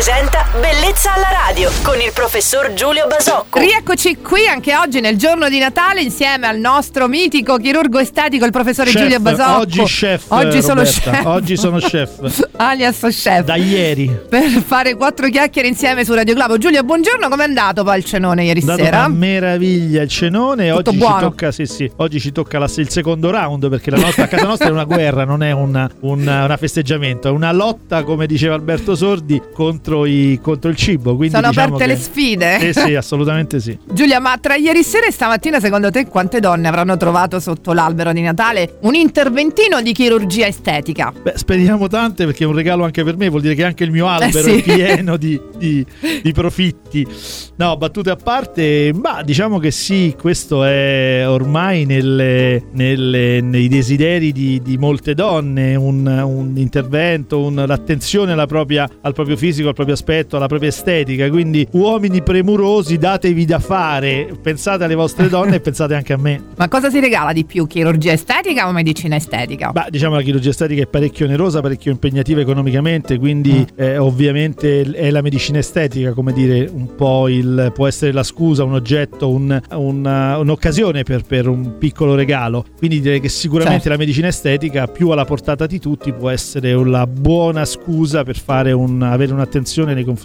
presenta Bellezza alla radio con il professor Giulio Basocco. Rieccoci qui anche oggi nel giorno di Natale insieme al nostro mitico chirurgo estetico, il professore Chef, Giulio Basocco. Oggi chef. Oggi sono Roberta, chef. Oggi sono chef. Alias chef. Da ieri. Per fare quattro chiacchiere insieme su Radio Globo. Giulio, buongiorno, com'è andato poi il cenone ieri È dato sera? una meraviglia il cenone. Tutto oggi buono. ci tocca, sì, sì, oggi ci tocca la- il secondo round perché la nostra, a casa nostra è una guerra, non è una festeggiamento, è una lotta, come diceva Alberto Sordi, contro, i- contro il cibo. Quindi Sono diciamo aperte che- le sfide? Sì, sì, assolutamente sì. Giulia, ma tra ieri sera e stamattina, secondo te, quante donne avranno trovato sotto l'albero di Natale un interventino di chirurgia estetica? Beh, speriamo tante perché è un regalo anche per me, vuol dire che anche il mio albero Eh sì. è pieno di, di- di profitti. No, battute a parte, ma diciamo che sì, questo è ormai nelle- nelle- nei desideri di, di molte donne, un, un intervento, un- l'attenzione alla propria- al proprio fisico, al proprio aspetto, alla propria estetica. Quindi uomini premurosi, datevi da fare, pensate alle vostre donne e pensate anche a me. Ma cosa si regala di più, chirurgia estetica o medicina estetica? Beh, diciamo la chirurgia estetica è parecchio onerosa, parecchio impegnativa economicamente, quindi eh, ovviamente è la medicina estetica, come dire, un po' il, può essere la scusa, un oggetto, un- una- un'occasione per, per un piccolo regalo. Quindi direi che sicuramente Certo. la medicina estetica, più alla portata di tutti, può essere una buona scusa per fare un- avere un'attenzione nei confronti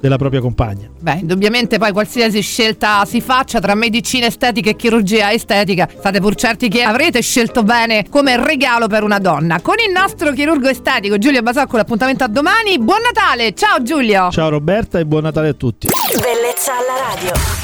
della propria compagna. Beh, indubbiamente poi qualsiasi scelta si faccia tra medicina estetica e chirurgia estetica, state pur certi che avrete scelto bene come regalo per una donna. Con il nostro chirurgo estetico Giulio Basocco l'appuntamento a domani. Buon Natale! Ciao Giulio! Ciao Roberta e buon Natale a tutti. Bellezza alla radio.